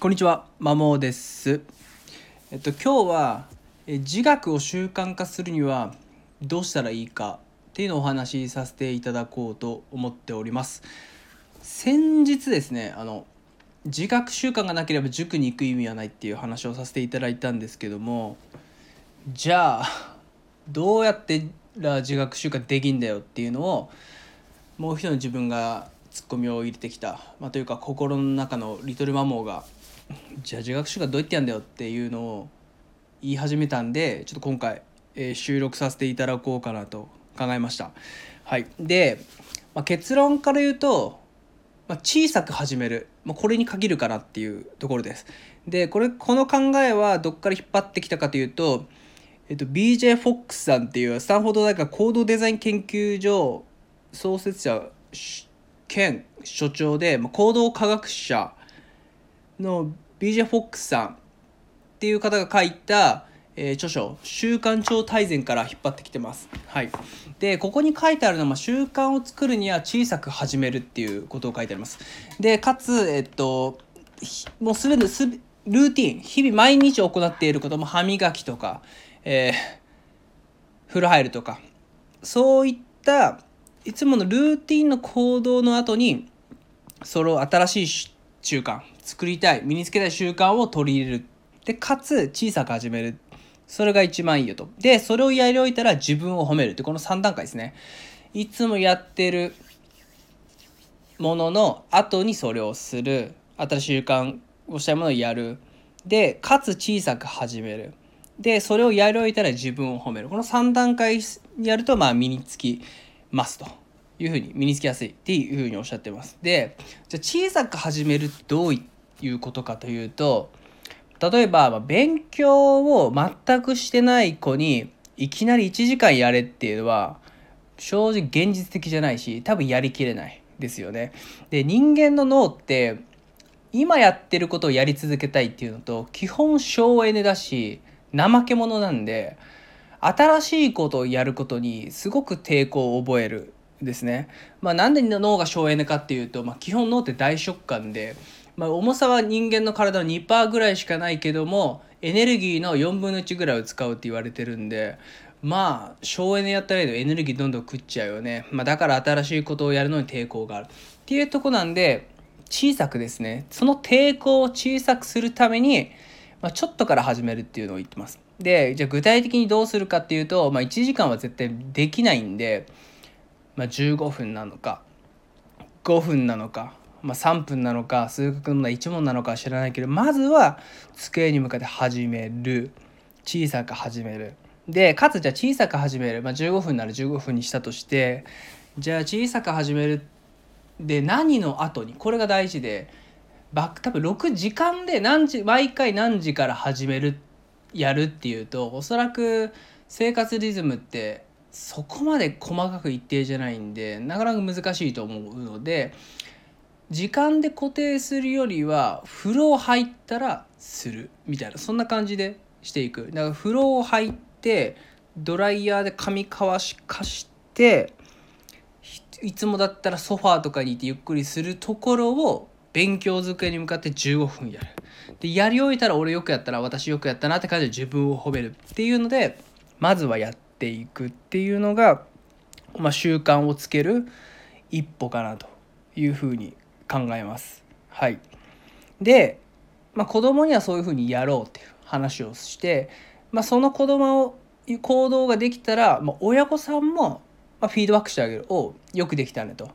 こんにちは、まもです。えっと今日はえ自学を習慣化するにはどうしたらいいかっていうのをお話しさせていただこうと思っております。先日ですね、あの自学習慣がなければ塾に行く意味はないっていう話をさせていただいたんですけども、じゃあどうやってら自学習慣できんだよっていうのをもう一人の自分がツッコミを入れてきた、まあ、というか心の中のリトルマモーがじゃあ自学習慣どうやってやんだよっていうのを言い始めたんでちょっと今回、えー、収録させていただこうかなと考えました。はい、で、まあ、結論から言うと、まあ、小さく始める、まあ、これに限るかなっていうところです。でこれこの考えはどっから引っ張ってきたかというと、えっと、BJ フォックスさんっていうスタンフォード大学行動デザイン研究所創設者兼所長で、まあ、行動科学者の BJ フォックスさんっていう方が書いた、えー、著書「習慣超大全」から引っ張ってきてます。はい、でここに書いてあるのは習慣を作るには小さく始めるっていうことを書いてあります。でかつ、えっと、もうすべてすルーティン日々毎日行っていることも歯磨きとか、えー、風呂入るとかそういったいつものルーティンの行動の後にそれを新しい習慣作りたい身につけたい習慣を取り入れる。でかつ小さく始める。それが一番いいよと。でそれをやり終えたら自分を褒めるってこの3段階ですね。いつもやってるものの後にそれをする。新しい習慣をしたいものをやる。でかつ小さく始める。でそれをやり終えたら自分を褒める。この3段階やるとまあ身につきますと。いうふうに身につきやすいっていうふうにおっしゃってます。でじゃあ小さく始めるってどういうことかというと例えば勉強を全くしてない子にいきなり1時間やれっていうのは正直現実的じゃないし多分やりきれないですよね。で人間の脳って今やってることをやり続けたいっていうのと基本省エネだし怠け者なんで新しいことをやることにすごく抵抗を覚えるですね。まあ、なんで脳が省エネかっていうと、まあ、基本脳って大食感で、まあ、重さは人間の体の2%ぐらいしかないけどもエネルギーの4分の1ぐらいを使うって言われてるんでまあ省エネやったらいいエネルギーどんどん食っちゃうよね、まあ、だから新しいことをやるのに抵抗があるっていうとこなんで小さくですねその抵抗を小さくするために、まあ、ちょっとから始めるっていうのを言ってます。でじゃあ具体的にどうするかっていうと、まあ、1時間は絶対できないんでまあ、15分なのか5分なのか、まあ、3分なのか数学の1問なのか知らないけどまずは机に向かって始める。小さく始める。でかつじゃあ小さく始める、まあ、15分なら15分にしたとしてじゃあ小さく始めるで何の後に？これが大事でバ多分6時間で何時毎回何時から始めるやるっていうとおそらく生活リズムってそこまで細かく一定じゃないんでなかなか難しいと思うので時間で固定するよりは風呂入ったらするみたいなそんな感じでしていく。だから風呂入ってドライヤーで髪乾しかしていつもだったらソファーとかにいてゆっくりするところを勉強机に向かって15分やる。でやり終えたら俺よくやったら私よくやったなって感じで自分を褒めるっていうのでまずはやってっていくっていうのが、まあ、習慣をつける一歩かなというふうに考えます。はい、で、まあ、子供にはそういうふうにやろうっていう話をして、まあ、その子供を行動ができたら、まあ、親御さんも、フィードバックしてあげる「およくできたね」と。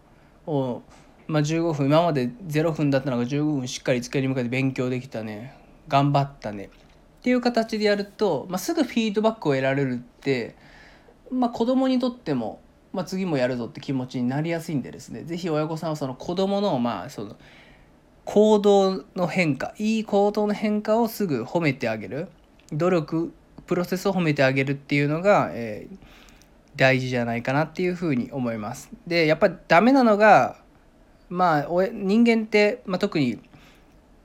おまあ、15分今まで0分だったのが15分しっかり机に向かって勉強できたね頑張ったねっていう形でやると、まあ、すぐフィードバックを得られるってまあ、子供にとっても、まあ、次もやるぞって気持ちになりやすいんでですね是非親御さんはその子供のまあその行動の変化いい行動の変化をすぐ褒めてあげる努力プロセスを褒めてあげるっていうのが、えー、大事じゃないかなっていうふうに思います。でやっぱりダメなのがまあ人間って、まあ、特に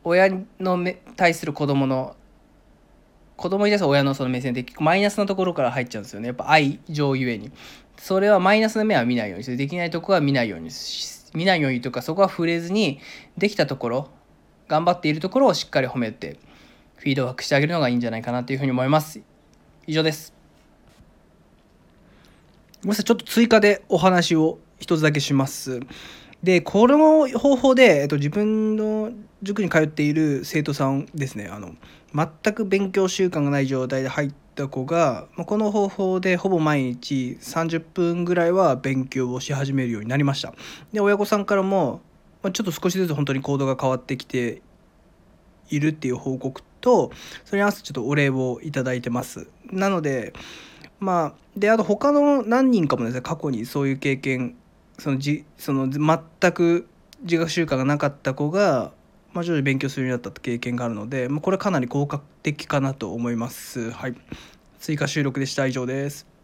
親の対する子供の子供に対する親のその目線ってマイナスなところから入っちゃうんですよね。やっぱ愛情ゆえに。それはマイナスな目は見ないようにするできないとこは見ないように見ないようにとかそこは触れずにできたところ頑張っているところをしっかり褒めてフィードバックしてあげるのがいいんじゃないかなというふうに思います。以上です。ごめんなさいちょっと追加でお話を一つだけします。でこの方法で、えっと、自分の塾に通っている生徒さんですね。あの全く勉強習慣がない状態で入った子がこの方法でほぼ毎日30分ぐらいは勉強をし始めるようになりました。で親御さんからもちょっと少しずつ本当に行動が変わってきているっていう報告とそれに合わせてちょっとお礼をいただいてます。なのでまあであと他の何人かもですね過去にそういう経験そのじその全く自学習慣がなかった子が、まあ、徐々に勉強するようになった経験があるので、まあ、これかなり効果的かなと思います。はい、追加収録でした以上です。